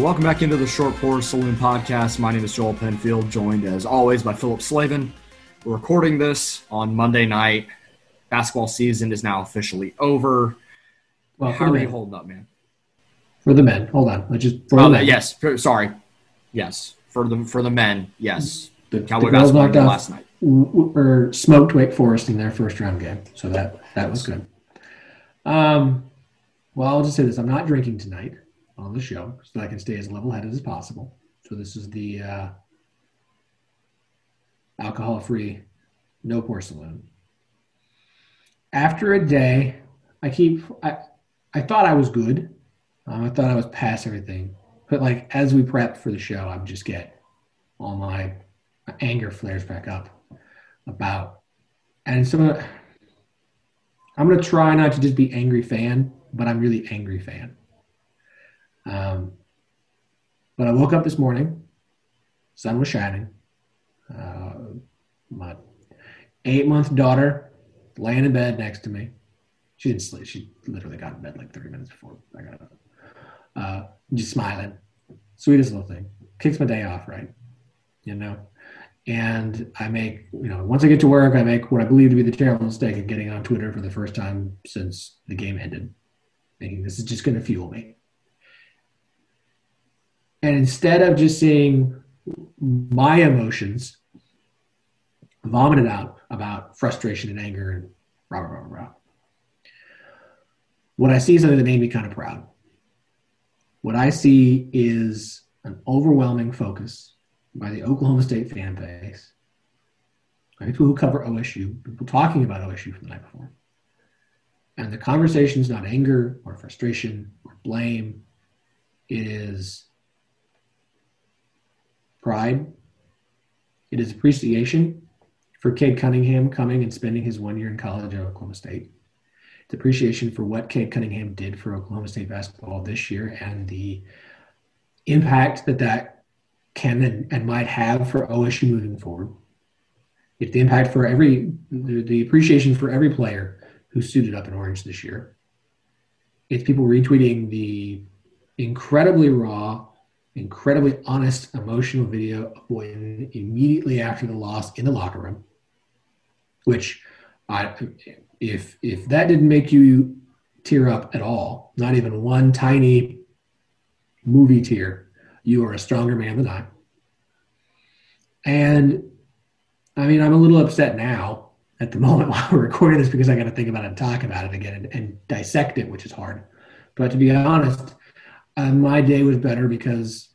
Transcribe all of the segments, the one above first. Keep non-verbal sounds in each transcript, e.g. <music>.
Welcome back into the Short Pour Saloon podcast. My name is Joel Penfield, joined as always by Philip Slavin. We're recording this on Monday night. Basketball season is now officially over. Well, How are you holding up, man? For the men, hold on. Let's just. For Oh, the men. yes. for- Sorry. Yes. For the for the men, yes. The, Cowboy the girls basketball knocked off last night. or smoked Wake Forest in their first round game, so that that was good. Um, well, I'll just say this: I'm not drinking tonight on the show, so that I can stay as level-headed as possible. So this is the uh, alcohol-free, no porcelain. After a day, I keep I I thought I was good. Um, I thought I was past everything, but like as we prep for the show, I'm just get all my anger flares back up about and so i'm to try not to just be angry fan but i'm really angry fan um, but i woke up this morning sun was shining uh, my eight month daughter laying in bed next to me. She didn't sleep. She literally got in bed like 30 minutes before i got up. Uh, just smiling. Sweetest little thing. Kicks my day off right? You know? And I make, you know, once I get to work, I make what I believe to be the terrible mistake of getting on Twitter for the first time since the game ended, thinking this is just going to fuel me. And instead of just seeing my emotions vomited out about frustration and anger and rah, rah, rah, rah, what I see is something that made me kind of proud. What I see is an overwhelming focus by the Oklahoma State fan base, by people who cover OSU, people talking about OSU from the night before. And the conversation is not anger or frustration or blame. It is pride. It is appreciation for Cade Cunningham coming and spending his one year in college at Oklahoma State. It's appreciation for what Cade Cunningham did for Oklahoma State basketball this year and the impact that that can and, and might have for OSU moving forward. It's the impact for every, the, the appreciation for every player who suited up in orange this year. It's people retweeting the incredibly raw, incredibly honest, emotional video of Boynton immediately after the loss in the locker room. Which, I, if if that didn't make you tear up at all, not even one tiny movie tear, you are a stronger man than I. And I mean, I'm a little upset now at the <laughs> moment while we're recording this because I got to think about it and talk about it again and, and dissect it, which is hard. But to be honest, uh, my day was better because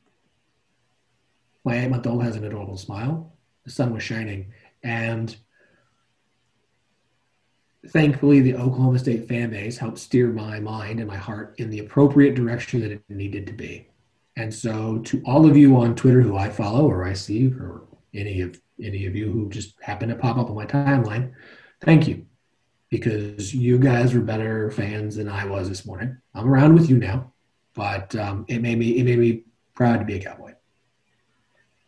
my eight month old has an adorable smile. The sun was shining. And thankfully, the Oklahoma State fan base helped steer my mind and my heart in the appropriate direction that it needed to be. And so, to all of you on Twitter who I follow or I see, or any of any of you who just happen to pop up on my timeline, thank you, because you guys were better fans than I was this morning. I'm around with you now, but um, it made me it made me proud to be a cowboy.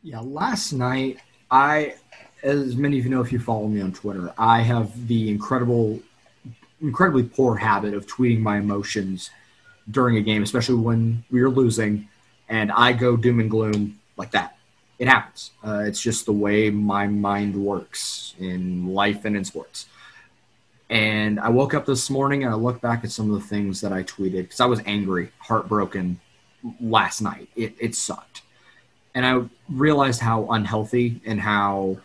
Yeah, last night I, as many of you know, if you follow me on Twitter, I have the incredible, incredibly poor habit of tweeting my emotions during a game, especially when we are losing, and I go doom and gloom like that. It happens. Uh, it's just the way my mind works in life and in sports. And I woke up this morning and I looked back at some of the things that I tweeted because I was angry, heartbroken last night. It, it sucked and I realized how unhealthy and how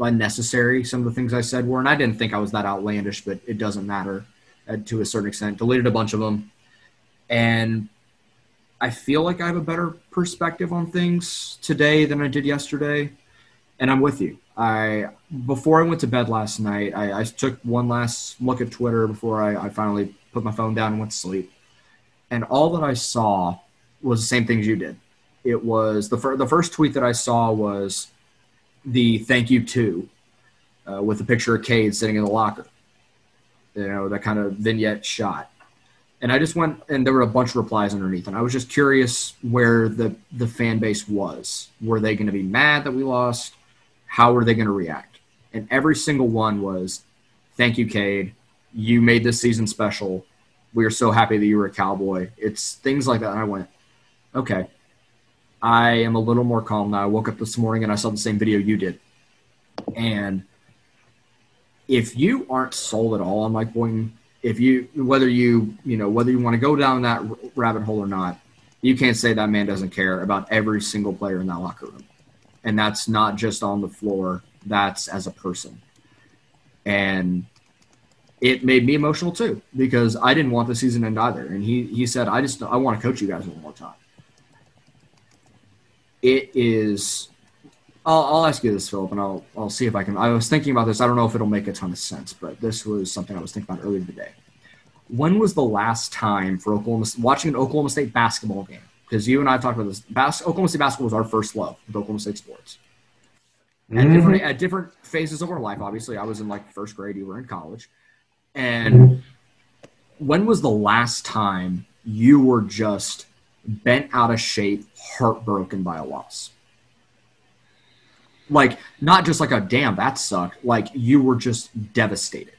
unnecessary some of the things I said were. And I didn't think I was that outlandish, but it doesn't matter uh, to a certain extent. Deleted a bunch of them, and I feel like I have a better perspective on things today than I did yesterday. And I'm with you. I before I went to bed last night, I, I took one last look at Twitter before I, I finally put my phone down and went to sleep. And all that I saw was the same things you did it was the, fir- the first tweet that I saw was the thank you to uh, with a picture of Cade sitting in the locker. You know, that kind of vignette shot. And I just went and there were a bunch of replies underneath. And I was just curious where the, the fan base was. Were they going to be mad that we lost? How are they going to react? And every single one was thank you, Cade. You made this season special. We are so happy that you were a cowboy. It's things like that. And I went, okay, I am a little more calm now. I woke up this morning and I saw the same video you did. And if you aren't sold at all on Mike Boynton, if you whether you you know whether you want to go down that rabbit hole or not, you can't say that man doesn't care about every single player in that locker room, and that's not just on the floor. That's as a person, and it made me emotional too because I didn't want the season end either. And he he said, "I just I want to coach you guys one more time." It is. I'll, I'll ask you this, Philip, and I'll I'll see if I can. I was thinking about this. I don't know if it'll make a ton of sense, but this was something I was thinking about earlier today. When was the last time for Oklahoma watching an Oklahoma State basketball game? Because you and I have talked about this. Bas- Oklahoma State basketball was our first love with Oklahoma State sports. Mm-hmm. At different at different phases of our life, obviously, I was in like first grade. You were in college and when was the last time you were just bent out of shape, heartbroken by a loss? Like, not just like a damn, that sucked. Like, you were just devastated.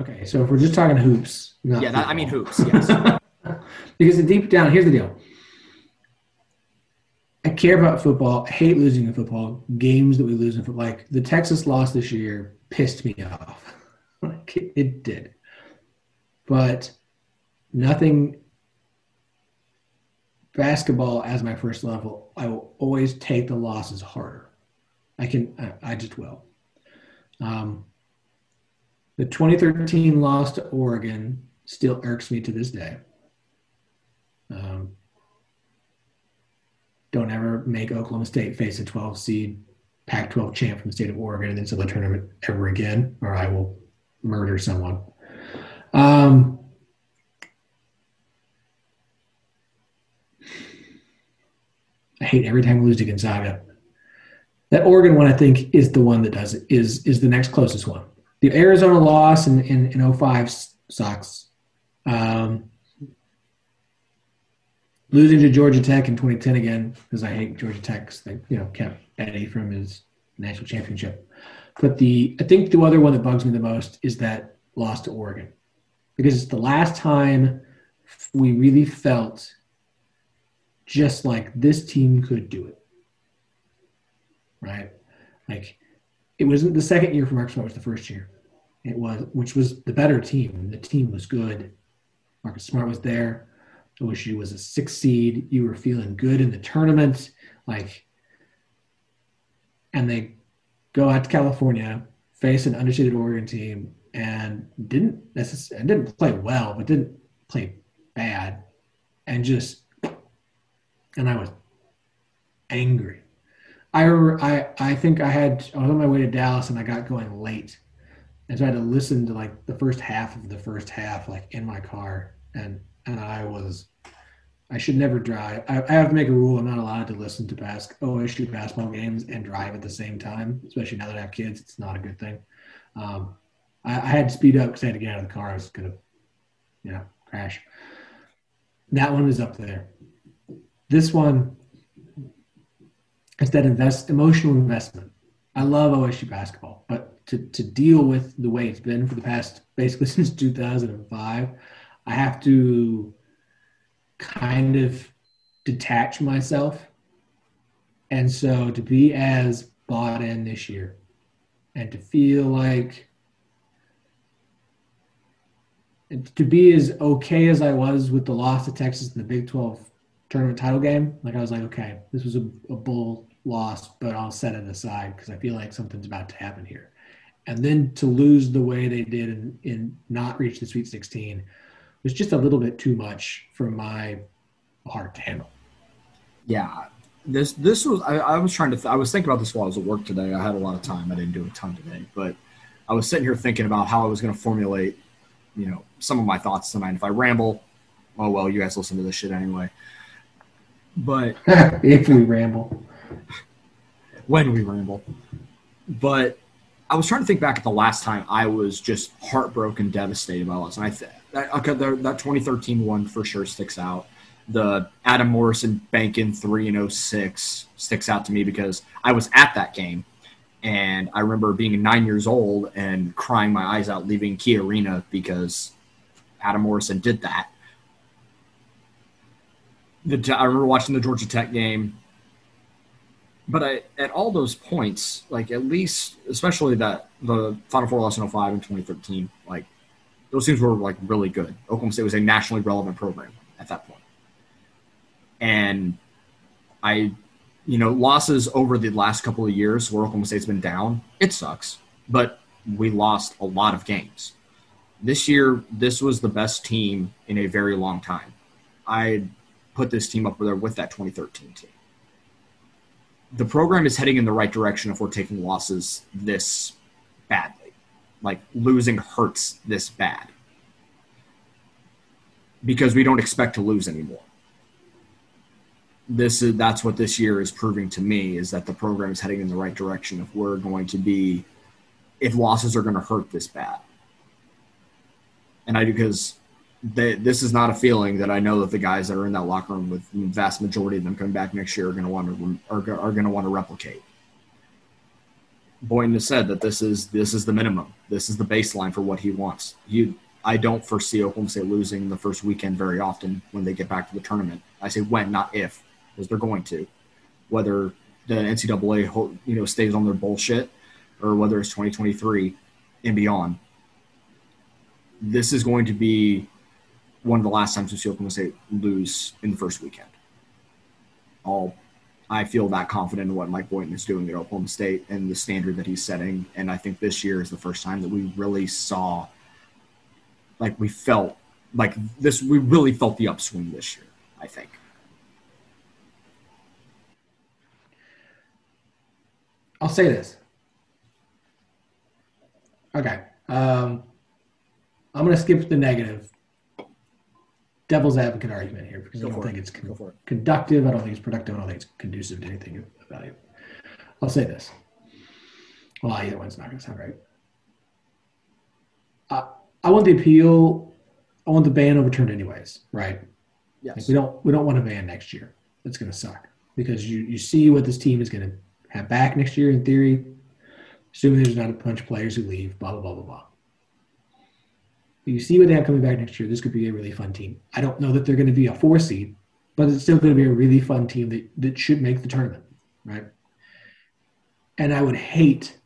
Okay, so if we're just talking hoops, yeah, that, I mean hoops, yes. <laughs> because deep down, here's the deal. I care about football. I hate losing in football. Games that we lose in football, like the Texas loss this year, pissed me off. <laughs> like it, it did, but nothing. Basketball as my first level, I will always take the losses harder. I can, I, I just will. Um, the 2013 loss to Oregon still irks me to this day. Um, don't ever make Oklahoma State face a 12 seed Pac 12 champ from the state of Oregon in the NCAA tournament ever again, or I will murder someone. Um, I hate every time we lose to Gonzaga. That Oregon one, I think, is the one that does it, is, is the next closest one. The Arizona loss in, in, in 05 sucks. Um, losing to Georgia Tech in 2010 again because I hate Georgia Tech they you know kept Eddie from his national championship. But the I think the other one that bugs me the most is that loss to Oregon because it's the last time we really felt just like this team could do it. Right? Like it wasn't the second year for Marcus Smart was the first year. It was which was the better team. The team was good. Marcus Smart was there. OSU was a six seed. You were feeling good in the tournament, like, and they go out to California, face an underseeded Oregon team, and didn't necessarily didn't play well, but didn't play bad, and just, and I was angry. I I I think I had I was on my way to Dallas and I got going late, and so I had to listen to like the first half of the first half like in my car, and and I was I should never drive. I, I, have to make a rule. I'm not allowed to listen to bas- OSU basketball games and drive at the same time, especially now that I have kids. It's not a good thing. Um, I, I, had to speed up because I had to get out of the car. I was going to, you know, crash. That one is up there. This one is that invest emotional investment. I love OSU basketball, but to, to deal with the way it's been for the past basically <laughs> since 2005, I have to kind of detach myself. And so to be as bought in this year and to feel like to be as okay as I was with the loss to Texas in the Big 12 tournament title game, like I was like, okay, this was a, a bull loss, but I'll set it aside because I feel like something's about to happen here. And then to lose the way they did and not reach the Sweet 16 was just a little bit too much for my heart to handle. Yeah, this this was I, I was trying to th- I was thinking about this while I was at work today. I had a lot of time. I didn't do a ton today, but I was sitting here thinking about how I was going to formulate, you know, some of my thoughts tonight. If I ramble, oh well, you guys listen to this shit anyway. But <laughs> if we ramble, when we ramble, but I was trying to think back at the last time I was just heartbroken, devastated by loss, and I th- that, okay, that 2013 one for sure sticks out. The Adam Morrison banking three and 06 sticks out to me because I was at that game, and I remember being nine years old and crying my eyes out leaving Key Arena because Adam Morrison did that. the I remember watching the Georgia Tech game, but I, at all those points, like at least, especially that the Final Four loss in 05 and 2013, like those teams were like really good. Oklahoma State was a nationally relevant program at that point. point, and I, you know, losses over the last couple of years where Oklahoma State's been down, it sucks, but we lost a lot of games. This year, this was the best team in a very long time. I put this team up there with that 2013 team. The program is heading in the right direction if we're taking losses this badly. Like losing hurts this bad because we don't expect to lose anymore. This is that's what this year is proving to me is that the program is heading in the right direction if we're going to be if losses are going to hurt this bad. And I because they, this is not a feeling that I know that the guys that are in that locker room, with the vast majority of them coming back next year, are going to want to are, are going to want to replicate. Boynton has said that this is this is the minimum. This is the baseline for what he wants. You, I don't foresee Oklahoma State losing the first weekend very often when they get back to the tournament. I say when, not if, because they're going to. Whether the NCAA you know stays on their bullshit, or whether it's 2023 and beyond, this is going to be one of the last times we see Oklahoma State lose in the first weekend. All I feel that confident in what Mike Boynton is doing at Oklahoma State and the standard that he's setting. And I think this year is the first time that we really saw, like we felt like this, we really felt the upswing this year, I think. I'll say this. Okay. Um, I'm going to skip the negative devil's advocate argument here because Go I don't think it. it's con- it. conductive. I don't think it's productive. I don't think it's conducive to anything of value. I'll say this. Well, either one's not going to sound right. Uh, I want the appeal. I want the ban overturned anyways, right? Yes. Like we don't we don't want a ban next year. That's going to suck because you you see what this team is going to have back next year in theory, assuming there's not a bunch of players who leave. Blah blah blah blah blah you see what they have coming back next year. This could be a really fun team. I don't know that they're going to be a four seed, but it's still going to be a really fun team that, that should make the tournament, right? And I would hate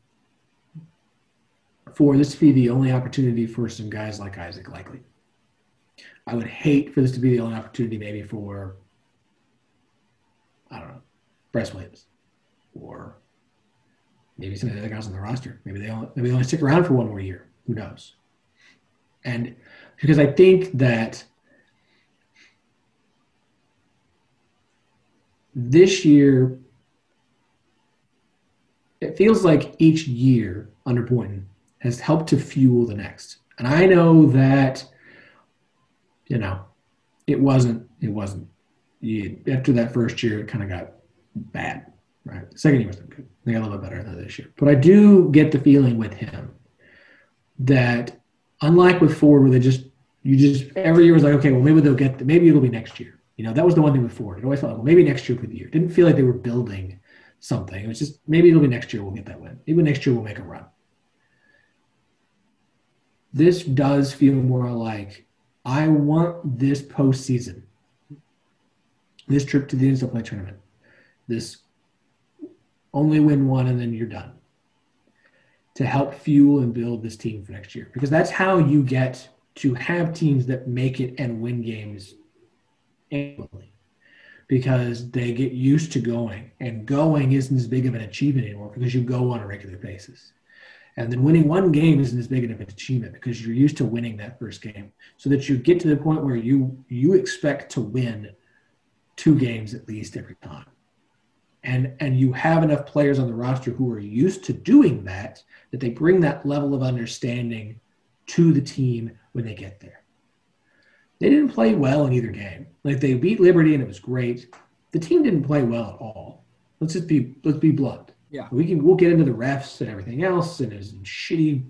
for this to be the only opportunity for some guys like Isaac Likely. I would hate for this to be the only opportunity maybe for, I don't know, Bryce Williams or maybe some of the other guys on the roster. Maybe they only, maybe they only stick around for one more year. Who knows? And because I think that this year, it feels like each year under Boynton has helped to fuel the next. And I know that, you know, it wasn't, it wasn't. You, after that first year, it kind of got bad, right? The second year wasn't good. They got a little bit better than this year. But I do get the feeling with him that unlike with Ford, where they just you just every year was like, okay, well maybe they'll get maybe it'll be next year. You know, that was the one thing with Ford. It always felt like, well, maybe next year be the year. It didn't feel like they were building something. It was just maybe it'll be next year we'll get that win. Maybe next year we'll make a run. This does feel more like I want this postseason, this trip to the NCAA tournament, this only win one and then you're done to help fuel and build this team for next year because that's how you get to have teams that make it and win games annually because they get used to going and going isn't as big of an achievement anymore because you go on a regular basis. And then winning one game isn't as big of an achievement because you're used to winning that first game so that you get to the point where you you expect to win two games at least every time. And and you have enough players on the roster who are used to doing that that they bring that level of understanding to the team when they get there. They didn't play well in either game. Like they beat liberty and it was great. The team didn't play well at all. Let's just be let's be blunt. Yeah. We can we'll get into the refs and everything else and his shitty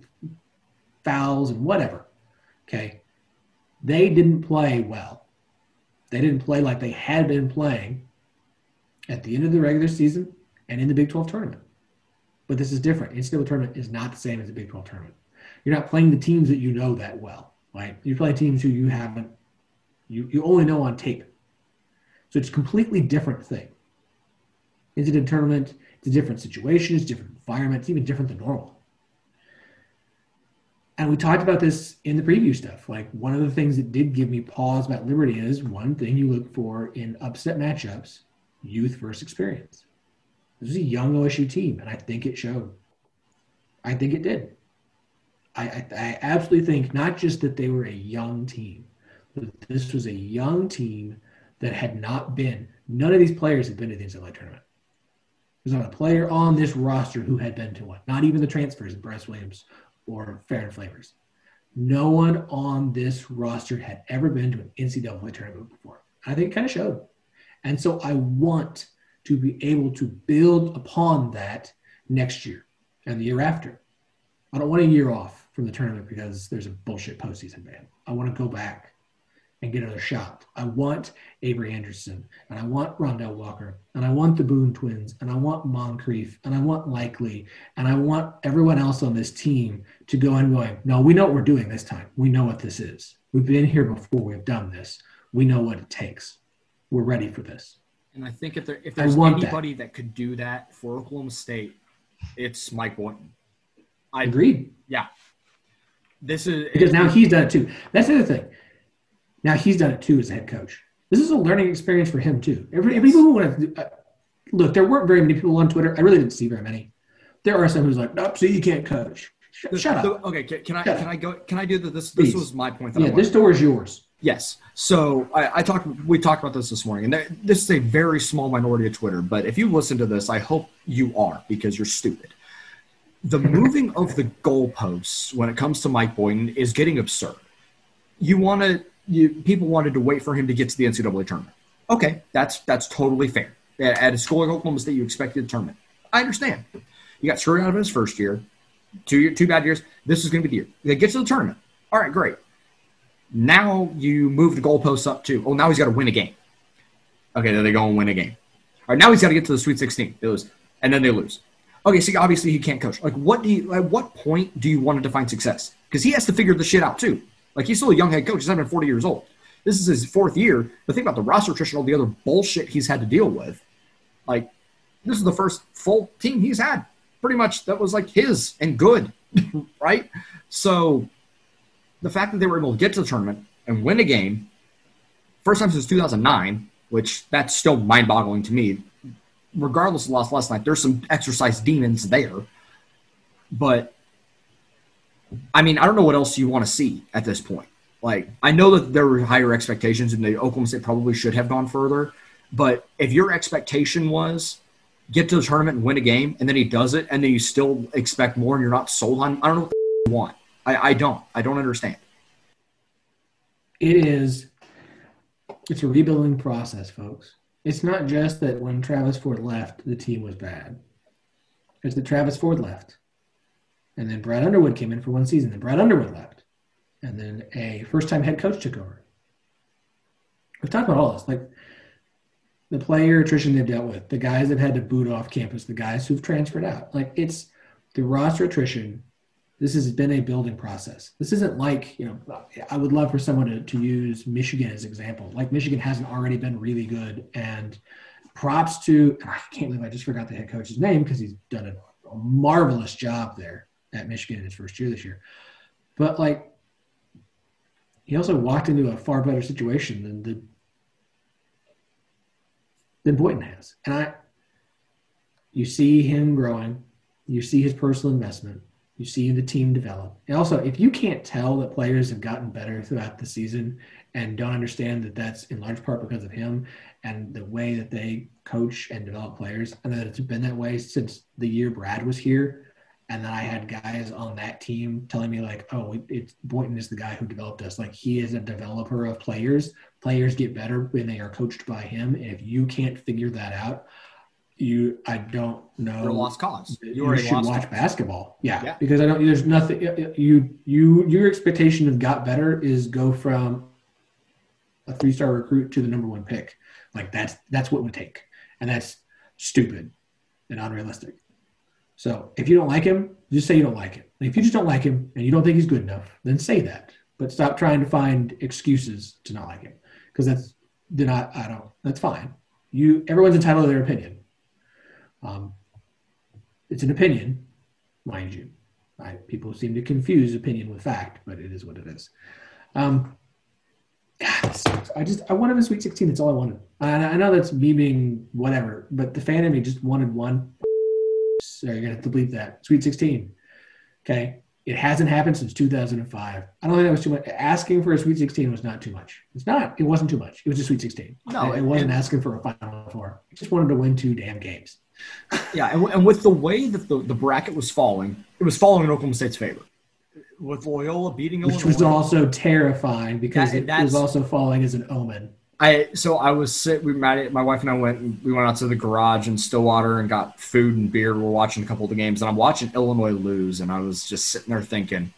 fouls and whatever okay? They didn't play well. They didn't play like they had been playing at the end of the regular season and in the Big 12 tournament. But this is different. NCAA tournament is not the same as the Big 12 tournament. You're not playing the teams that you know that well, right? You're playing teams who you haven't, you, you only know on tape. So it's a completely different thing. It's a tournament, it's a different situation, it's a different environment, it's even different than normal. And we talked about this in the preview stuff. Like one of the things that did give me pause about Liberty is one thing you look for in upset matchups, youth versus experience. This is a young OSU team, and I think it showed. I think it did. I, I, I absolutely think not just that they were a young team, but this was a young team that had not been, none of these players had been to the NCAA tournament. There's not a player on this roster who had been to one, not even the transfers, Bryce Williams or Ferron Flavors. No one on this roster had ever been to an NCAA tournament before. I think it kind of showed. And so I want to be able to build upon that next year and the year after. I don't want a year off from the tournament because there's a bullshit postseason ban. I want to go back and get another shot. I want Avery Anderson, and I want Rondel Walker, and I want the Boone twins, and I want Moncrief, and I want Likely, and I want everyone else on this team to go and going, no, we know what we're doing this time. We know what this is. We've been here before. We've done this. We know what it takes. We're ready for this. And I think if there if there's anybody that. that. could do that for Oklahoma State, it's Mike Boynton. I agreed. Yeah. This is because now he's done it too. That's the other thing now he's done it too as a head coach. This is a learning experience for him too. Every, yes. people who want to uh, look, there weren't very many people on Twitter. I really didn't see very many. There are some who's like, "Nope, so you can't coach." Sh- the, shut the, up. okay, can, can I shut can up. I go? Can I do the, this? This was my point. yeah, this door is yours. Yes. So I, I, talked. We talked about this this morning, and this is a very small minority of Twitter. But if you listen to this, I hope you are because you're stupid. The moving of the goalposts when it comes to Mike Boynton is getting absurd. You want to you, people wanted to wait for him to get to the NCAA tournament. Okay, that's that's totally fair. At a school like Oklahoma State, you expected the tournament. I understand. You got screwed out of his first year, two year, two bad years. This is going to be the year. They get to the tournament. All right, great. Now you move the goalposts up to. Oh, now he's got to win a game. Okay, then they go and win a game. All right, now he's got to get to the Sweet 16. It was, and then they lose. Okay, so obviously he can't coach. Like, what do you? At what point do you want to define success? Because he has to figure the shit out too. Like he's still a young head coach. He's not even 40 years old. This is his fourth year. But think about the roster attrition, all the other bullshit he's had to deal with. Like this is the first full team he's had. Pretty much that was like his and good, <laughs> right? So the fact that they were able to get to the tournament and win a game, first time since 2009, which that's still mind-boggling to me. Regardless of loss last night, there's some exercise demons there, but I mean, I don't know what else you want to see at this point. Like, I know that there were higher expectations, and the Oklahoma State probably should have gone further. But if your expectation was get to the tournament and win a game, and then he does it, and then you still expect more, and you're not sold on, I don't know what you want. I, I don't. I don't understand. It is. It's a rebuilding process, folks. It's not just that when Travis Ford left, the team was bad. It's that Travis Ford left and then Brad Underwood came in for one season. Then Brad Underwood left. And then a first time head coach took over. We've talked about all this. Like the player attrition they've dealt with, the guys that had to boot off campus, the guys who've transferred out. Like it's the roster attrition. This has been a building process. This isn't like, you know, I would love for someone to, to use Michigan as an example. Like Michigan hasn't already been really good. And props to, I can't believe I just forgot the head coach's name because he's done a, a marvelous job there at Michigan in his first year this year. But like, he also walked into a far better situation than the than Boynton has, and I. You see him growing, you see his personal investment, you see the team develop, and also if you can't tell that players have gotten better throughout the season and don't understand that that's in large part because of him and the way that they coach and develop players, and that it's been that way since the year Brad was here and then I had guys on that team telling me like, "Oh, it's Boynton is the guy who developed us. Like he is a developer of players. Players get better when they are coached by him. And if you can't figure that out, you I don't know. You're a lost cause. You, you should watch cause. basketball. Yeah, yeah, because I don't. There's nothing. You you your expectation of got better is go from a three star recruit to the number one pick. Like that's that's what it would take, and that's stupid and unrealistic. So if you don't like him, just say you don't like him. if you just don't like him and you don't think he's good enough, then say that. But stop trying to find excuses to not like him because that's not. I don't. That's fine. You. Everyone's entitled to their opinion. Um, it's an opinion, mind you. I, people seem to confuse opinion with fact, but it is what it is. Um, God, I just I wanted a Sweet 16. That's all I wanted. And I know that's me being whatever, but the fan in me just wanted one. So you're gonna have to delete that. Sweet 16. Okay. It hasn't happened since 2005. I don't think that was too much. Asking for a Sweet 16 was not too much. It's not. It wasn't too much. It was a Sweet 16. No, it, it wasn't asking for a Final Four. I just wanted to win two damn games. <laughs> Yeah, and, and with the way that the, the bracket was falling, it was falling in Oklahoma State's favor. With Loyola beating Which was also terrifying because That- it was also falling as an omen. I so I was sit. We met. My wife and I went. and We went out to the garage in Stillwater and got food and beer. We were watching a couple of the games, and I'm watching Illinois lose, and I was just sitting there thinking,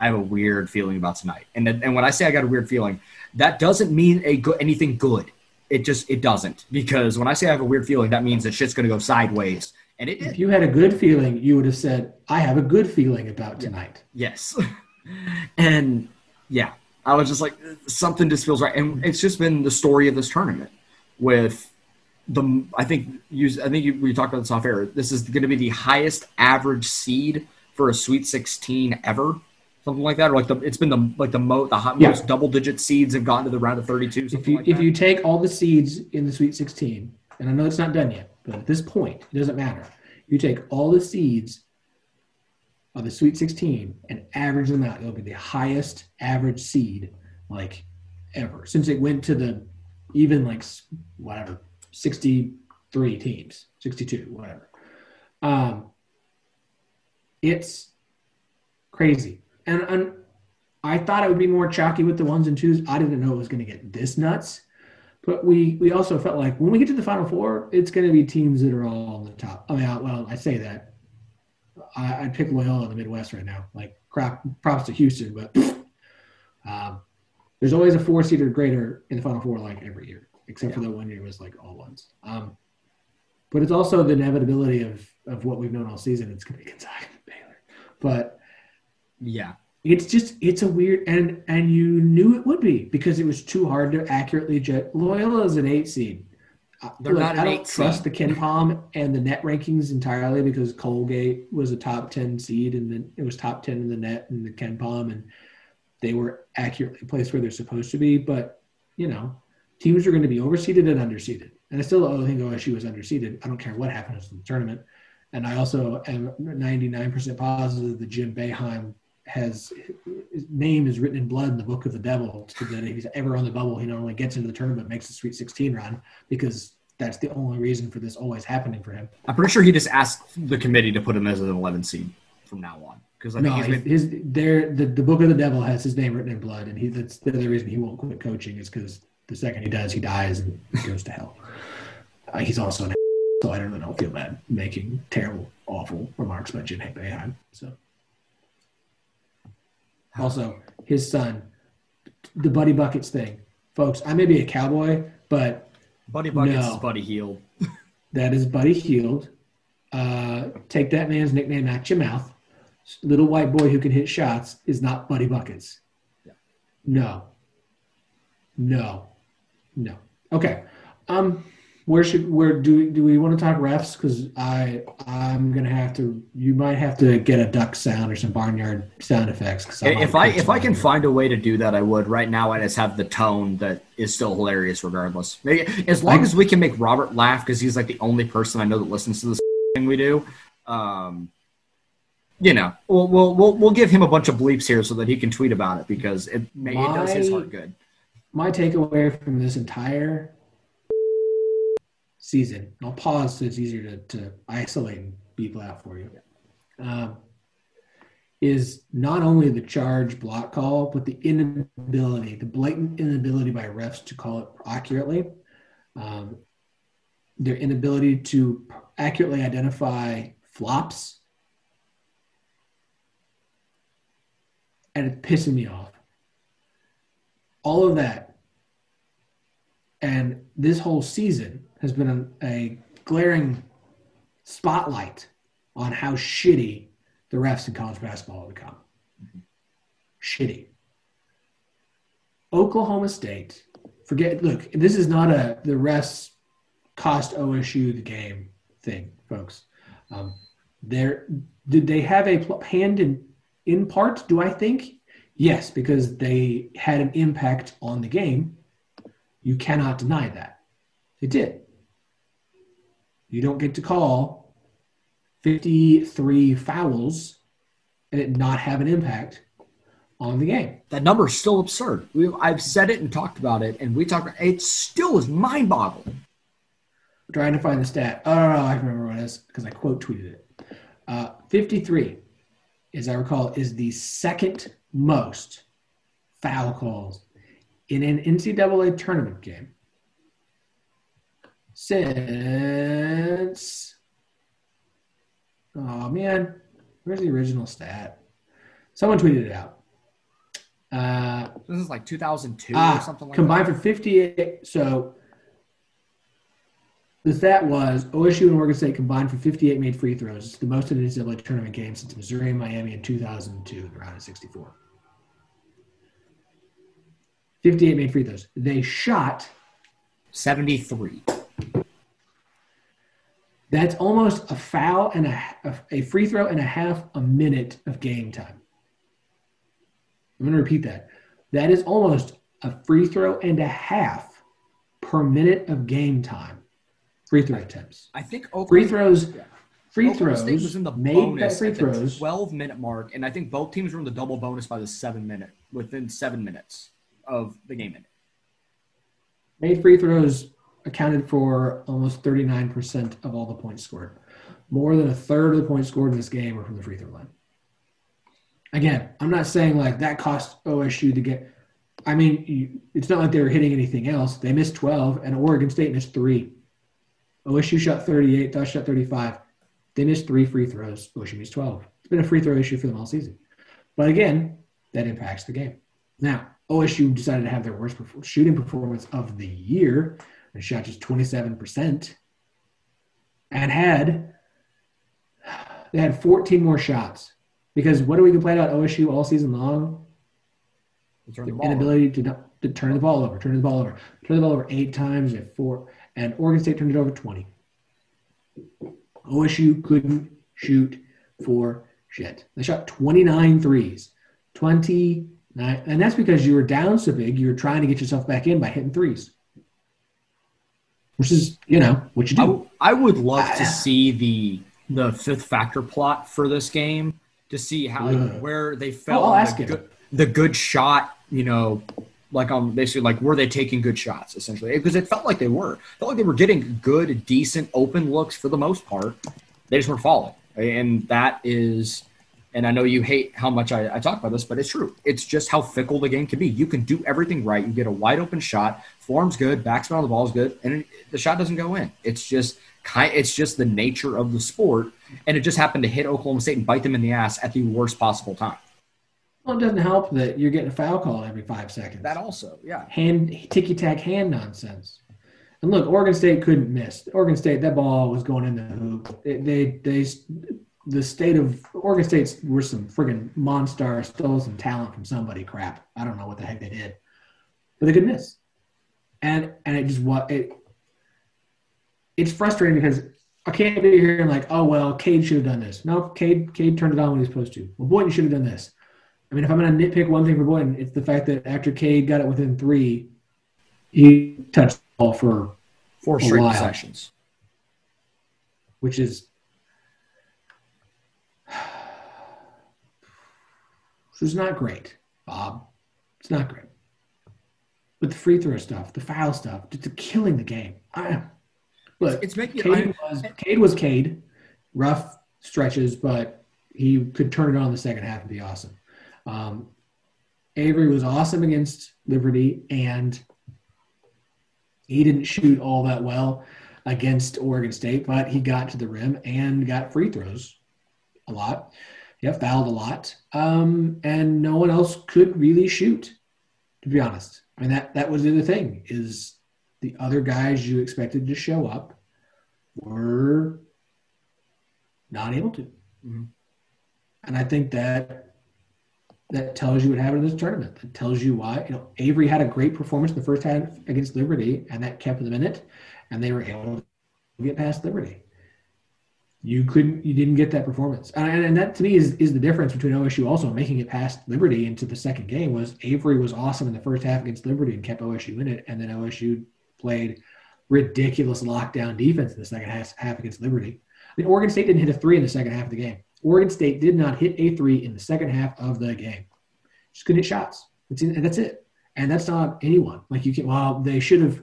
I have a weird feeling about tonight. And and when I say I got a weird feeling, that doesn't mean a good anything good. It just it doesn't because when I say I have a weird feeling, that means that shit's gonna go sideways, and it If you had a good feeling, you would have said, I have a good feeling about tonight. Yes. <laughs> and yeah, I was just like, something just feels right. And it's just been the story of this tournament with the, I think, you, I think you, we talked about this off air. This is going to be the highest average seed for a Sweet 16 ever. Something like that, or like the it's been the like the mo the hot, Yeah. most double digit seeds have gotten to the round of thirty two. If you like if that. you take all the seeds in the Sweet 16, and I know it's not done yet, but at this point, it doesn't matter. You take all the seeds of the Sweet 16 and average them out, it'll be the highest average seed like ever since it went to the even like whatever 63 teams, 62, whatever. Um, it's crazy, and, and I thought it would be more chalky with the ones and twos. I didn't know it was going to get this nuts. But we we also felt like when we get to the final four, it's going to be teams that are all on the top. I mean, I- well, I say that. I, I'd pick Loyola in the Midwest right now. Like, crap, props to Houston, but um, there's always a four seater greater in the final four, like every year, except for that one year was like all ones. Um, but it's also the inevitability of of what we've known all season. It's going to be Gonzaga and Baylor. But yeah, it's just it's a weird and and you knew it would be because it was too hard to accurately judge. Loyola is an eight seed. Uh, They're look, not an I don't trust seed. the KenPom and the net rankings entirely because Colgate was a top ten seed and then it was top ten in the net and the KenPom and they were accurately placed where they're supposed to be. But you know, teams are going to be overseeded and underseeded. And I still think OSU was underseeded. I don't care what happens in the tournament. And I also am 99% positive that Jim Boeheim has his name is written in blood in the book of the devil so that if he's ever on the bubble, he not only gets into the tournament, but makes the Sweet 16 run because that's the only reason for this always happening for him. I'm pretty sure he just asked the committee to put him as an 11 seed from now on because I think No, he's been his there the, the book of the devil has his name written in blood, and he that's the other reason he won't quit coaching is because the second he does, he dies and goes to hell. Uh, he's also an so I don't know feel bad making terrible, awful remarks about Jim Boeheim. So also his son, the Buddy Buckets thing, folks. I may be a cowboy, but Buddy Buckets No. is Buddy Hield. <laughs> that is Buddy Hield. Uh, take that man's nickname out your mouth. Little white boy who can hit shots is not Buddy Buckets. Yeah. No. No. No. Okay. Um, where should where do do we want to talk refs? Because I I'm gonna have to. You might have to get a duck sound or some barnyard sound effects. If I if I can mode. find a way to do that, I would. Right now, I just have the tone that is still hilarious, regardless. Maybe, as long as we can make Robert laugh, because he's like the only person I know that listens to this <laughs> thing we do. Um, you know, we'll, we'll we'll we'll give him a bunch of bleeps here so that he can tweet about it because it may, it does his heart good. my takeaway from this entire season, I'll pause so it's easier to, to isolate and beep out for you, um, is not only the charge block call, but the inability, the blatant inability by refs to call it accurately, um, their inability to accurately identify flops. And it's pissing me off. All of that. And this whole season has been a, a glaring spotlight on how shitty the refs in college basketball have become. Shitty. Oklahoma State forget. Look, this is not a the refs cost OSU the game thing, folks. Um, there, did they have a pl- hand in in part? Do I think yes, because they had an impact on the game. You cannot deny that. They did. You don't get to call 53 fouls and it not have an impact on the game. That number is still absurd. We, I've said it and talked about it, and we talked. About it still is mind-boggling. trying to find the stat. Oh, no, no, I remember what it is because I quote tweeted it. Uh, 53, as I recall, is the second most foul calls in an NCAA tournament game since. Oh man, where's the original stat? Someone tweeted it out. Uh, This is like 2002 or ah, something like combined that. for 58. So the stat was OSU and Oregon State combined for 58 made free throws. It's the most in an NCAA tournament game since Missouri and Miami in 2002, the round of 64. 58 made free throws. They shot 73. That's almost a foul and a, a free throw and a half a minute of game time. I'm going to repeat that. That is almost a free throw and a half per minute of game time. Free throw attempts. I think Oklahoma, Free throws. Yeah. Free Oklahoma throws State was in the made bonus free at the throws. 12 minute mark, and I think both teams were in the double bonus by the seven minute within seven minutes of the game ending. Made free throws accounted for almost 39% of all the points scored. More than a third of the points scored in this game were from the free throw line. Again, I'm not saying like that cost OSU to get. I mean, you, it's not like they were hitting anything else. They missed 12, and Oregon State missed three. OSU shot 38, Dutch shot 35. They missed three free throws. OSU missed 12. It's been a free throw issue for them all season. But again, that impacts the game. Now, OSU decided to have their worst shooting performance of the year and shot just 27% and had they had 14 more shots because what do we complain about OSU all season long? The inability to, to turn the ball over, turn the ball over, turn the ball over eight times at four, and Oregon State turned it over 20. OSU couldn't shoot for shit. They shot 29 threes. 29, and that's because you were down so big, you were trying to get yourself back in by hitting threes. Which is, you know, what you I, do. w- I would love Ah. to see the the fifth factor plot for this game to see how like, where they fell I'll ask the good, the good shot. You know, like on basically like were they taking good shots essentially because it felt like they were It felt like they were getting good, decent, open looks for the most part. They just weren't falling, and that is. And I know you hate how much I, I talk about this, but it's true. It's just how fickle the game can be. You can do everything right. You get a wide open shot, form's good, backspin on the ball is good, and it, the shot doesn't go in. It's just kind. It's just the nature of the sport, and it just happened to hit Oklahoma State and bite them in the ass at the worst possible time. Well, it doesn't help that you're getting a foul call every five seconds. That also, yeah. hand ticky tack hand nonsense. And look, Oregon State couldn't miss. Oregon State, that ball was going in the hoop. They, they, they the state of Oregon State's were some friggin' monster, stole some talent from somebody. Crap, I don't know what the heck they did, but they could miss. And and it just what it. It's frustrating because I can't be here and like, oh well, Cade should have done this. No, Cade Cade turned it on when he was supposed to. Well, Boynton should have done this. I mean, if I'm going to nitpick one thing for Boynton, it's the fact that after Cade got it within three, he touched the ball for, Four straight while. possessions. which is, which is not great, Bob. It's not great. But the free throw stuff, the foul stuff, it's killing the game. I, look, It's making it. Cade was Cade was Cade, rough stretches, but he could turn it on the second half and be awesome. Um, Avery was awesome against Liberty, and he didn't shoot all that well against Oregon State, but he got to the rim and got free throws a lot. Yeah, fouled a lot, um, and no one else could really shoot. To be honest, I mean that that was the other thing is the other guys you expected to show up were not able to. Mhm. And I think that that tells you what happened in this tournament. That tells you why. You know, Avery had a great performance in the first half against Liberty, and that kept them in it, and they were able to get past Liberty. You couldn't, you didn't get that performance, and, and that to me is is the difference between OSU also making it past Liberty into the second game. Was Avery was awesome in the first half against Liberty and kept OSU in it, and then OSU played ridiculous lockdown defense in the second half, half against Liberty. I mean, Oregon State didn't hit a three in the second half of the game. Oregon State did not hit a three in the second half of the game. Just couldn't hit shots. That's and that's it. And that's not anyone. Like you can. Well, they should have.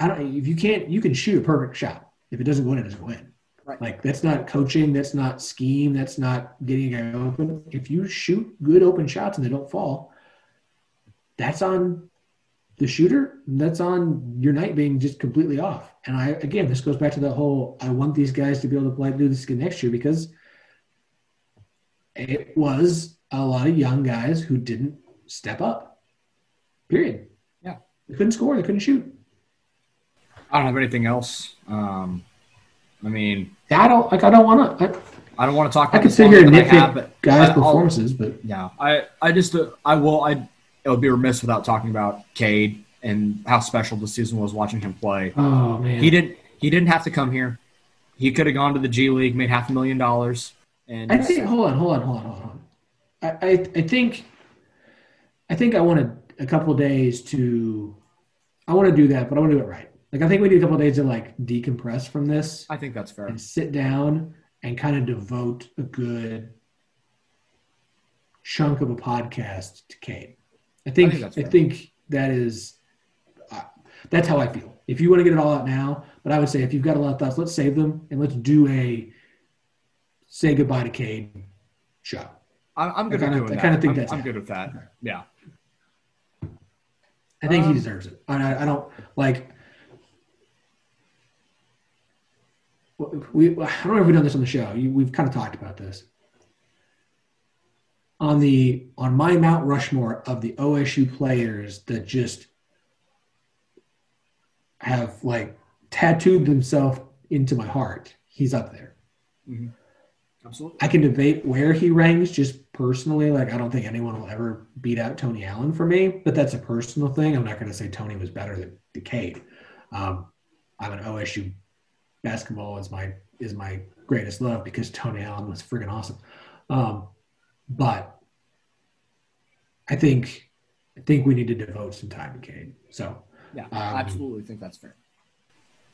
I don't. If you can't, you can shoot a perfect shot. If it doesn't go in, it doesn't go in. Right. Like that's not coaching. That's not scheme. That's not getting a guy open. If you shoot good open shots and they don't fall, that's on the shooter, that's on your night being just completely off. And I again, this goes back to the whole I want these guys to be able to play do this again next year because it was a lot of young guys who didn't step up. Period. Yeah. They couldn't score, they couldn't shoot. I don't have anything else. Um, I mean, I don't like. I don't want to. I don't want to talk. I could sit here and nitpick guys' I, performances, but yeah, I, I just, uh, I will, I, it would be remiss without talking about Cade and how special the season was watching him play. Oh man, he didn't he didn't have to come here. He could have gone to the G League, made half a million dollars. And I think hold on, hold on, hold on, hold on. I I, I think I think I wanted a couple days to I want to do that, but I want to do it right. Like I think we need a couple days to like decompress from this. I think that's fair. And sit down and kind of devote a good chunk of a podcast to Cade. I think I think, I think that is uh, that's how I feel. If you want to get it all out now, but I would say if you've got a lot of thoughts, let's save them and let's do a say goodbye to Cade show. I'm, good I kinda, with doing I kind of think I'm, that's I'm good with that. Yeah. I think um, he deserves it. I, I don't like. We I don't know if we've done this on the show. we've kind of talked about this on the on my Mount Rushmore of the OSU players that just have like tattooed themselves into my heart. He's up there. Mm-hmm. Absolutely. I can debate where he ranks just personally. Like, I don't think anyone will ever beat out Tony Allen for me, but that's a personal thing. I'm not going to say Tony was better than Decade. Um, I'm an OSU basketball is my is my greatest love because Tony Allen was friggin' awesome. Um, but I think I think we need to devote some time to Cade. So yeah, um, I absolutely think that's fair.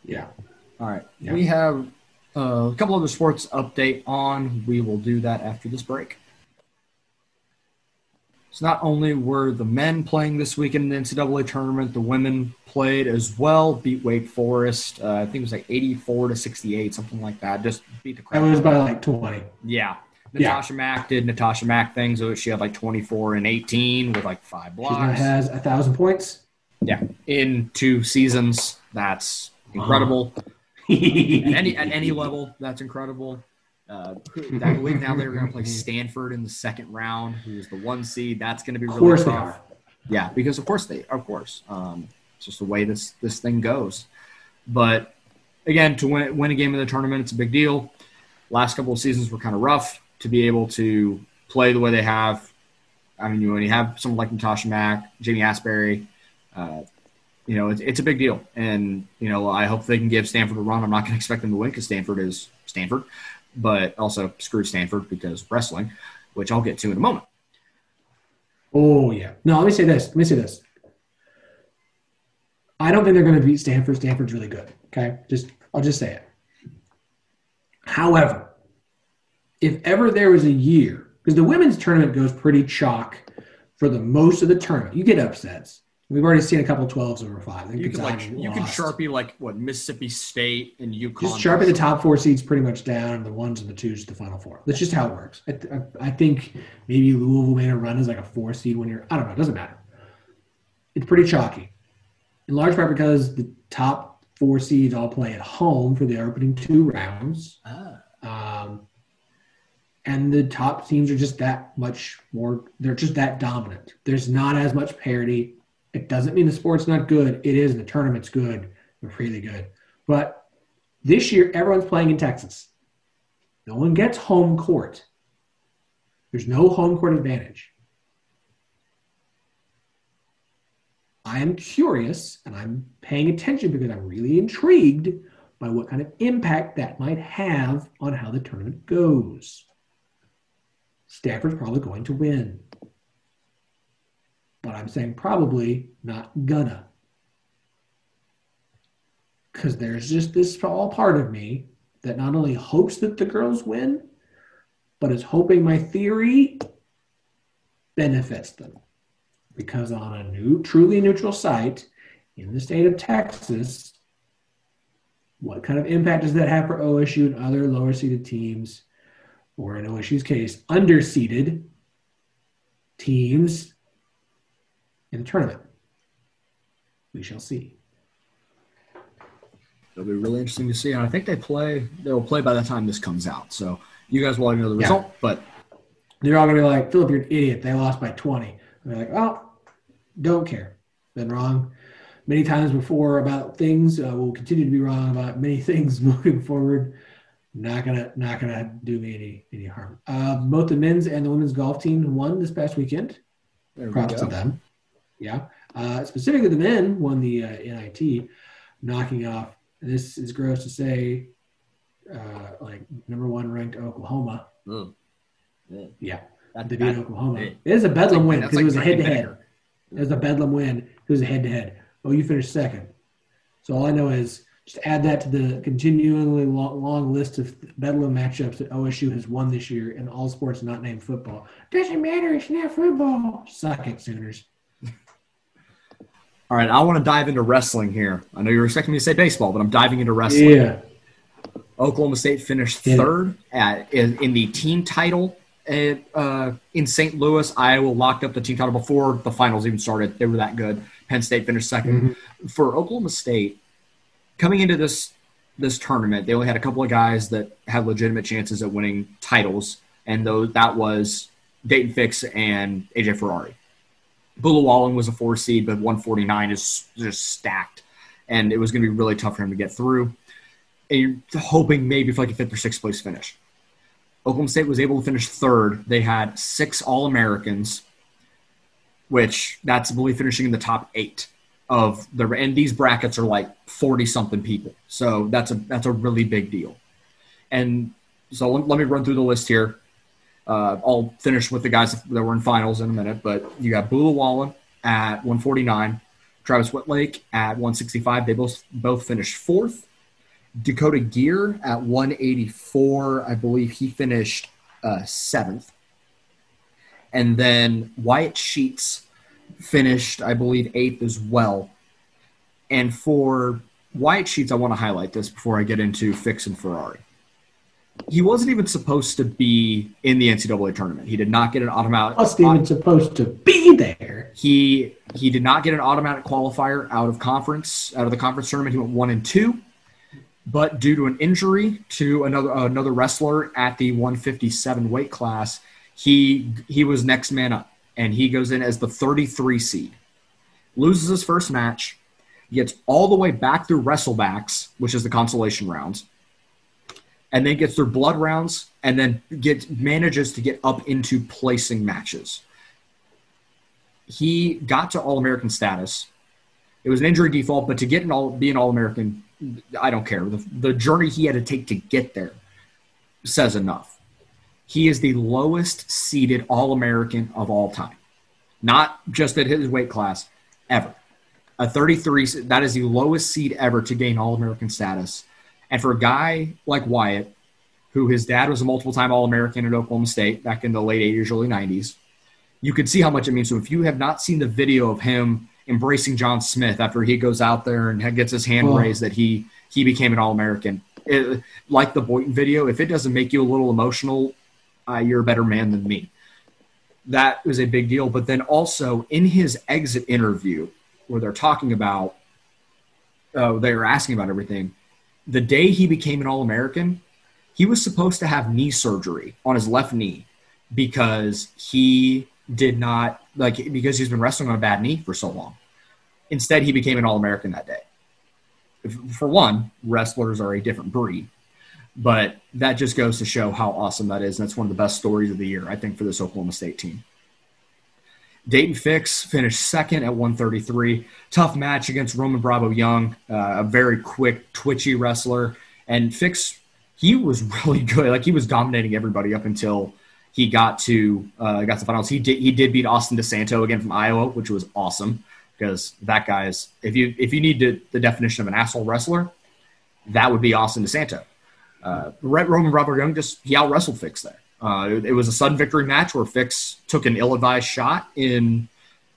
Yeah. All right. Yeah. We have uh, a couple other sports update on. We will do that after this break. So not only were the men playing this weekend in the NCAA tournament, the women played as well. Beat Wake Forest. Uh, I think it was like eighty-four to sixty-eight, something like that. Just beat the crap. It was by like twenty. Yeah. Natasha yeah. Mack did Natasha Mack things. So she had like 24 and 18 with like five blocks. She has a thousand points. Yeah, in two seasons. That's incredible. Uh-huh. <laughs> at any at any level, that's incredible. Uh, that week now they're going to play <laughs> Stanford in the second round, who is the one seed. That's going to be really of course tough. Yeah, because of course they, of course, um, it's just the way this this thing goes. But again, to win win a game in the tournament, it's a big deal. Last couple of seasons were kind of rough to be able to play the way they have. I mean, you when you have someone like Natasha Mack, Jamie Asbury, uh, you know, it's, it's a big deal. And, you know, I hope they can give Stanford a run. I'm not going to expect them to win because Stanford is Stanford, but also screw Stanford because wrestling, which I'll get to in a moment. Oh, yeah. No, let me say this. Let me say this. I don't think they're going to beat Stanford. Stanford's really good. Okay. Just, I'll just say it. However, if ever there was a year, because the women's tournament goes pretty chalk for the most of the tournament, you get upsets. We've already seen a couple 12s over five. You can like you can sharpie like what Mississippi State and UConn. Just sharpie the top four seeds pretty much down, and the ones and the twos the final four. That's just how it works. I, I, I think maybe Louisville made a run as like a four seed when you're. I don't know. It doesn't matter. It's pretty chalky, in large part because the top four seeds all play at home for the opening two rounds. Ah. Um, and the top teams are just that much more they're just that dominant there's not as much parity it doesn't mean the sport's not good it is the tournament's good they're really good but this year everyone's playing in texas no one gets home court There's no home court advantage. I am curious and I'm paying attention because I'm really intrigued by what kind of impact that might have on how the tournament goes. Stanford's probably going to win. But I'm saying probably not gonna. Because there's just this small part of me that not only hopes that the girls win, but is hoping my theory benefits them. Because on a new, truly neutral site in the state of Texas, what kind of impact does that have for OSU and other lower seeded teams, or in OSU's case, underseeded teams in the tournament? We shall see. It'll be really interesting to see. And I think they play, they'll play by the time this comes out. So you guys will already know the result, yeah. but they're all gonna be like, Philip, you're an idiot. They lost by 20. And they're like, oh, don't care. Been wrong many times before about things. Uh, we'll continue to be wrong about many <laughs> things moving forward. Not gonna, not gonna do me any any harm. Uh, both the men's and the women's golf team won this past weekend. There Props we to them. Yeah. Uh, specifically, the men won the uh, NIT, knocking off. This is gross to say, uh, like number one ranked Oklahoma. Mm. Yeah. yeah. That, they beat Oklahoma. It, It is a bedlam win because like, it was a head to head. It was a bedlam win. It was a head to head. Oh, you finished second. So all I know is just add that to the continually long, long list of bedlam matchups that OSU has won this year in all sports not named football. Doesn't matter. It's not football. Suck it, Sooners. All right, I want to dive into wrestling here. I know you're expecting me to say baseball, but I'm diving into wrestling. Yeah. Oklahoma State finished third at, in, in the team title at, uh, in St. Louis. Iowa locked up the team title before the finals even started. They were that good. Penn State finished 2nd mm-hmm. For Oklahoma State, coming into this this tournament, they only had a couple of guys that had legitimate chances at winning titles, and those that was Daton Fix and AJ Ferrari. Boo Lewallen was a four seed, but 149 is just stacked, and it was going to be really tough for him to get through. And you're hoping maybe for like a fifth or sixth place finish. Oklahoma State was able to finish third. They had six All Americans, which that's believe finishing in the top eight of the and these brackets are like 40 something people. So that's a that's a really big deal. And so let me run through the list here. Uh, I'll finish with the guys that were in finals in a minute, but you got Boo Lewallen at 149, Travis Wittlake at 165. They both both finished fourth. Dakota Geer at 184, I believe he finished uh, seventh. And then Wyatt Sheets finished, I believe, eighth as well. And for Wyatt Sheets, I want to highlight this before I get into Fix and Ferrari. He wasn't even supposed to be in the NCAA tournament. He did not get an automatic. Wasn't even supposed to be there. He he did not get an automatic qualifier out of conference out of the conference tournament. He went one and two, but due to an injury to another another wrestler at the 157 weight class, he he was next man up, and he goes in as the 33 seed. Loses his first match, gets all the way back through wrestlebacks, which is the consolation rounds, and then gets their blood rounds, and then gets manages to get up into placing matches. He got to All American status. It was an injury default, but to get an all be an All American, I don't care. The, the journey he had to take to get there says enough. He is the lowest seeded All American of all time, not just at his weight class, ever. A 33, that is the lowest seed ever to gain All American status. And for a guy like Wyatt, who his dad was a multiple time All American at Oklahoma State back in the late 80s, early 90s, you could see how much it means. to him. if you have not seen the video of him embracing John Smith after he goes out there and gets his hand oh. raised that he he became an All American, like the Boynton video, if it doesn't make you a little emotional uh, you're a better man than me. That was a big deal. But then also in his exit interview, where they're talking about, uh, they were asking about everything. The day he became an All American, he was supposed to have knee surgery on his left knee because he did not like because he's been wrestling on a bad knee for so long. Instead, he became an All American that day. For one, wrestlers are a different breed, But that just goes to show how awesome that is. And that's one of the best stories of the year, I think, for this Oklahoma State team. Daton Fix finished second at 133. Tough match against Roman Bravo Young, uh, a very quick, twitchy wrestler. And Fix, he was <laughs> really good. Like he was dominating everybody up until he got to uh, got to the finals. He did he did beat Austin DeSanto again from Iowa, which was awesome because that guy is if you if you need to, the definition of an asshole wrestler, that would be Austin DeSanto. Uh, Roman Bravo Young just he out wrestled Fix there. Uh, it, was a sudden victory match where Fix took an ill-advised shot in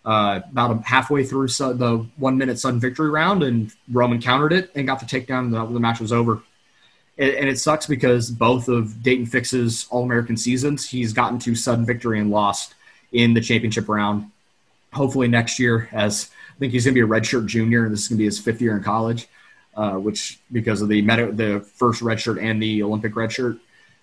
uh, about halfway through su- the one-minute sudden victory round, and Roman countered it and got the takedown. The, the match was over. And it sucks because both of Daton Fix's All-American seasons, he's gotten to sudden victory and lost in the championship round. Hopefully next year, as I think he's going to be a redshirt junior, and this is going to be his fifth year in college, uh, which because of the meta, the first redshirt and the Olympic redshirt.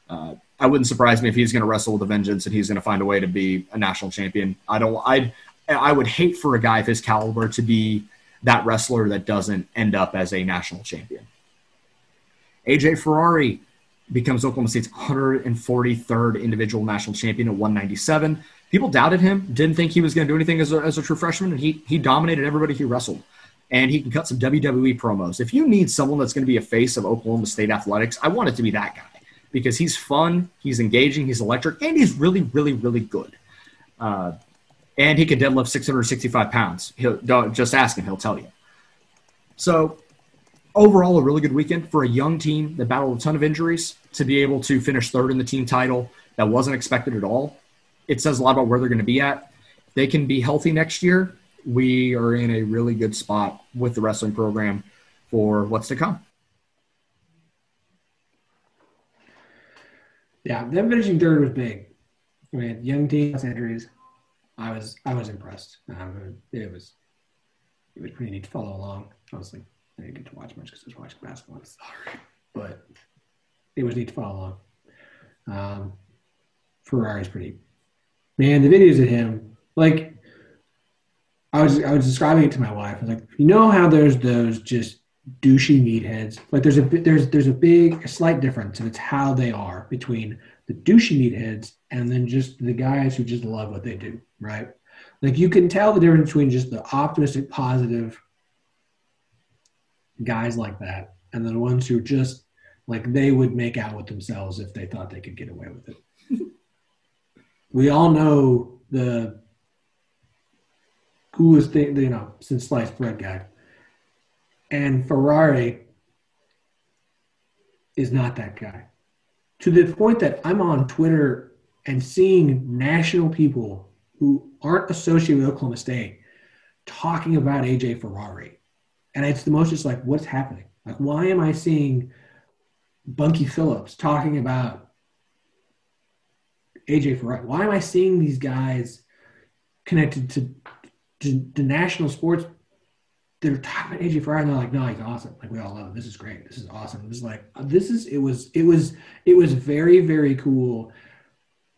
Uh, I wouldn't surprise me if he's going to wrestle with a vengeance and he's going to find a way to be a national champion. I don't. I I would hate for a guy of his caliber to be that wrestler that doesn't end up as a national champion. AJ Ferrari becomes Oklahoma State's 143rd individual national champion at 197. People doubted him, didn't think he was going to do anything as a, as a true freshman, and he he dominated everybody he wrestled. And he can cut some WWE promos. If you need someone that's going to be a face of Oklahoma State athletics, I want it to be that guy because he's fun, he's engaging, he's electric, and he's really, really, really good. Uh, and he can deadlift 665 pounds. He'll just ask him; he'll tell you. So, overall, a really good weekend for a young team that battled a ton of injuries to be able to finish third in the team title. That wasn't expected at all. It says a lot about where they're going to be at. They can be healthy next year. We are in a really good spot with the wrestling program for what's to come. Yeah, them finishing third was big. I mean, young team injuries. I was I was impressed. Um, it was it was pretty neat to follow along. Honestly, I didn't get to watch much because I was watching basketball. Sorry, but it was neat to follow along. Um, Ferrari's pretty. Man, the videos of him, like, I was I was describing it to my wife. I was like, you know how there's those just douchey meatheads. Like there's a there's there's a big a slight difference, and it's how they are between the douchey meatheads and then just the guys who just love what they do, right? Like you can tell the difference between just the optimistic, positive guys like that, and the ones who just like they would make out with themselves if they thought they could get away with it. <laughs> we all know the coolest thing, you know, since sliced bread guy and Ferrari is not that guy. To the point that I'm on Twitter and seeing national people who aren't associated with Oklahoma State talking about AJ Ferrari. And it's the most just like, what's happening? Like, why am I seeing Bunky Phillips talking about AJ Ferrari? Why am I seeing these guys connected to, to national sports they're talking about AJ Ferrari and they're like, no, he's awesome. Like we all love him. This is great. This is awesome. This is like uh, this is it was it was it was very, very cool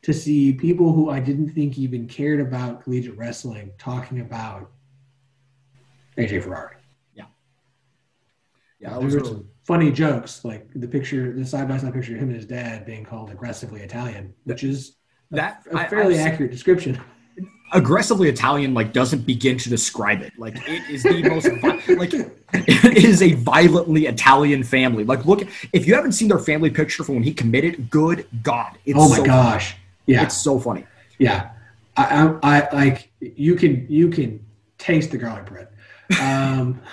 to see people who I didn't think even cared about collegiate wrestling talking about AJ Ferrari. Yeah. Yeah. There were some funny jokes, like the picture, the side by side picture of him and his dad being called aggressively Italian, which is that a, a fairly I, accurate description <laughs> aggressively Italian like doesn't begin to describe it. Like it is the most like <laughs> it is a violently Italian family. Like look, if you haven't seen their family picture from when he committed, good God, it's oh my so gosh, funny. yeah, it's so funny. Yeah, I, I, I like you can you can taste the garlic bread. Um, <laughs>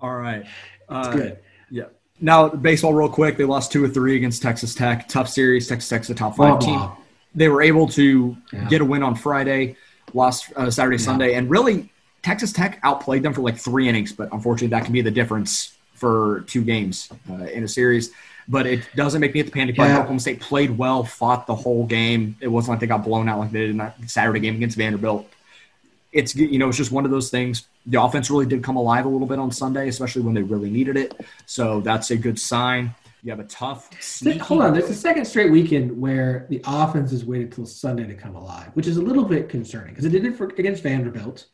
All right, it's uh, good. Yeah. Now baseball, real quick. They lost two or three against Texas Tech. Tough series. Texas Tech's a top five team. They were able to yeah. get a win on Friday, lost uh, Saturday, yeah. Sunday, and really Texas Tech outplayed them for like three innings. But unfortunately, that can be the difference for two games uh, in a series. But it doesn't make me at the panic button. Yeah. Oklahoma State played well, fought the whole game. It wasn't like they got blown out like they did in that Saturday game against Vanderbilt. It's you know it's just one of those things. The offense really did come alive a little bit on Sunday, especially when they really needed it. So that's a good sign. You have a tough. Hold on, there's a second straight weekend where the offense has waited till Sunday to come alive, which is a little bit concerning because it did it for against Vanderbilt.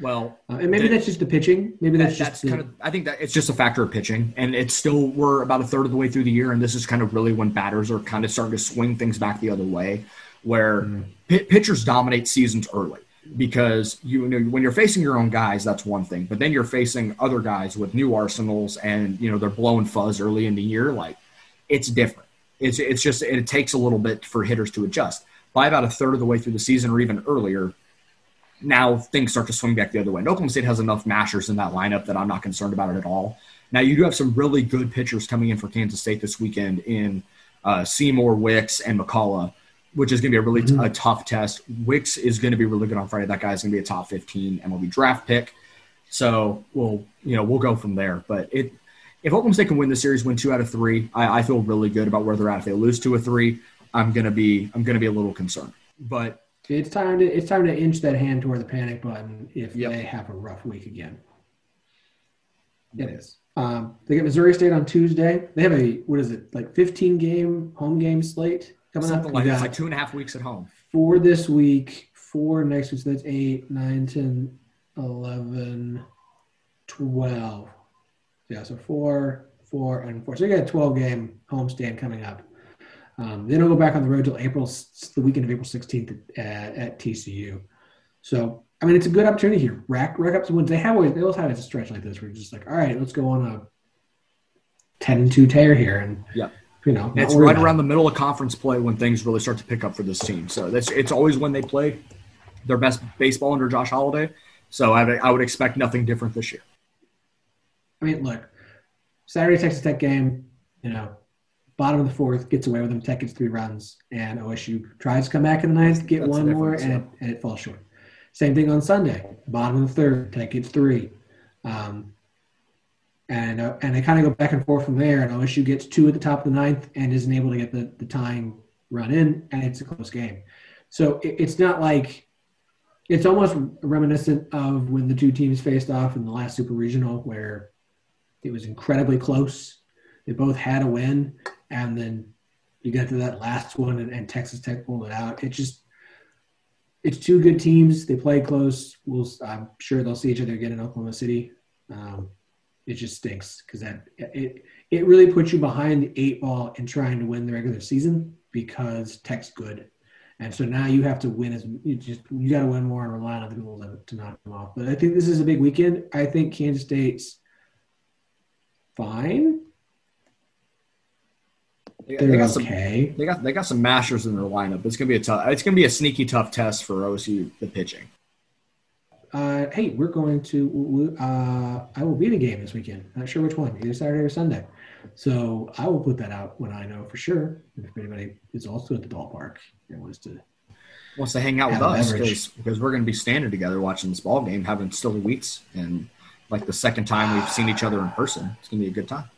Well, uh, and maybe that's just the pitching. Maybe that's that, just that's kind of. I think that it's just a factor of pitching, and it's still we're about a third of the way through the year, and this is kind of really when batters are kind of starting to swing things back the other way, where mm. p- pitchers dominate seasons early because you know when you're facing your own guys, that's one thing, but then you're facing other guys with new arsenals, and you know they're blowing fuzz early in the year, like it's different. It's it's just it takes a little bit for hitters to adjust. By about a third of the way through the season, or even earlier, now things start to swing back the other way. And Oklahoma State has enough mashers in that lineup that I'm not concerned about it at all. Now you do have some really good pitchers coming in for Kansas State this weekend in uh, Seymour, Wicks, and McCullough, which is going to be a really mm-hmm. t- a tough test. Wicks is going to be really good on Friday. That guy's going to be a top 15 MLB draft pick. So we'll you know we'll go from there. But it if Oklahoma State can win the series, win two out of three, I, I feel really good about where they're at. If they lose two or three, I'm gonna be I'm gonna be a little concerned. But it's time to it's time to inch that hand toward the panic button if yep. they have a rough week again. It is. Um, they get Missouri State on Tuesday. They have a what is it like 15 game home game slate coming Something up. Like it's like two and a half weeks at home. Four this week, four next week. So that's eight, nine, 10, 11, 12. Yeah, so four, four, and four. So you got a 12 game homestand coming up. Um, then I'll go back on the road till April, the weekend of April 16th at, at, TCU. So, I mean, it's a good opportunity here. Rack, rack up some wins. They have always, they always have a stretch like this where you're just like, all right, let's go on a 10 and 2 tear here. And, yeah. You know, it's right around the middle of conference play when things really start to pick up for this team. So that's, it's always when they play their best baseball under Josh Holliday. So I, I would expect nothing different this year. I mean, look, Saturday Texas Tech game, you know, bottom of the fourth, gets away with them. Tech gets three runs, and OSU tries to come back in the ninth, get That's one more, and it, and it, falls short. Same thing on Sunday, bottom of the third, Tech gets three. Um, and uh, and they kind of go back and forth from there. And OSU gets two at the top of the ninth and isn't able to get the, the tying run in, and it's a close game. So it, it's not like it's almost reminiscent of when the two teams faced off in the last Super Regional, where it was incredibly close. They both had a win, and then you get to that last one and, and, Texas Tech pulled it out. It just it's two good teams. They play close. We'll, I'm sure they'll see each other again in Oklahoma City. Um, it just stinks because that it it really puts you behind the eight ball in trying to win the regular season because Tech's good, and so now you have to win as you just you got to win more and rely on other people to, to knock them off. But I think this is a big weekend. I think Kansas State's fine. They, they got okay. some. They got they got some mashers in their lineup. It's gonna be a tough. It's gonna be a sneaky tough test for OSU the pitching. Uh, hey, we're going to. Uh, I will be in a game this weekend. Not sure which one, either Saturday or Sunday. So I will put that out when I know for sure. If anybody is also at the ballpark and wants to wants to hang out with us because because we're going to be standing together watching this ball game, having still weeks, and like the second time we've seen each other in person. It's going to be a good time.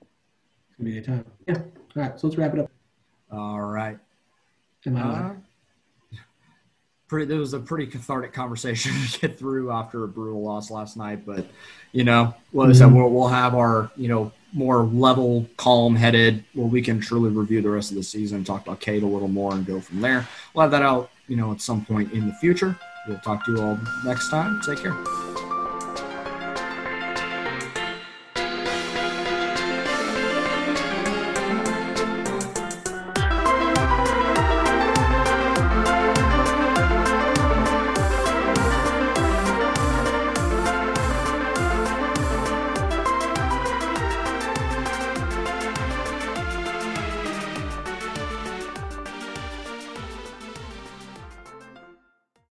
It's going to be a good time. Yeah. All right, so let's wrap it up. All right. Uh, pretty, it was a pretty cathartic conversation <laughs> to get through after a brutal loss last night. But, you know, well, mm-hmm. we'll, we'll have our, you know, more level, calm headed, where we can truly review the rest of the season, talk about Cade a little more, and go from there. We'll have that out, you know, at some point in the future. We'll talk to you all next time. Take care.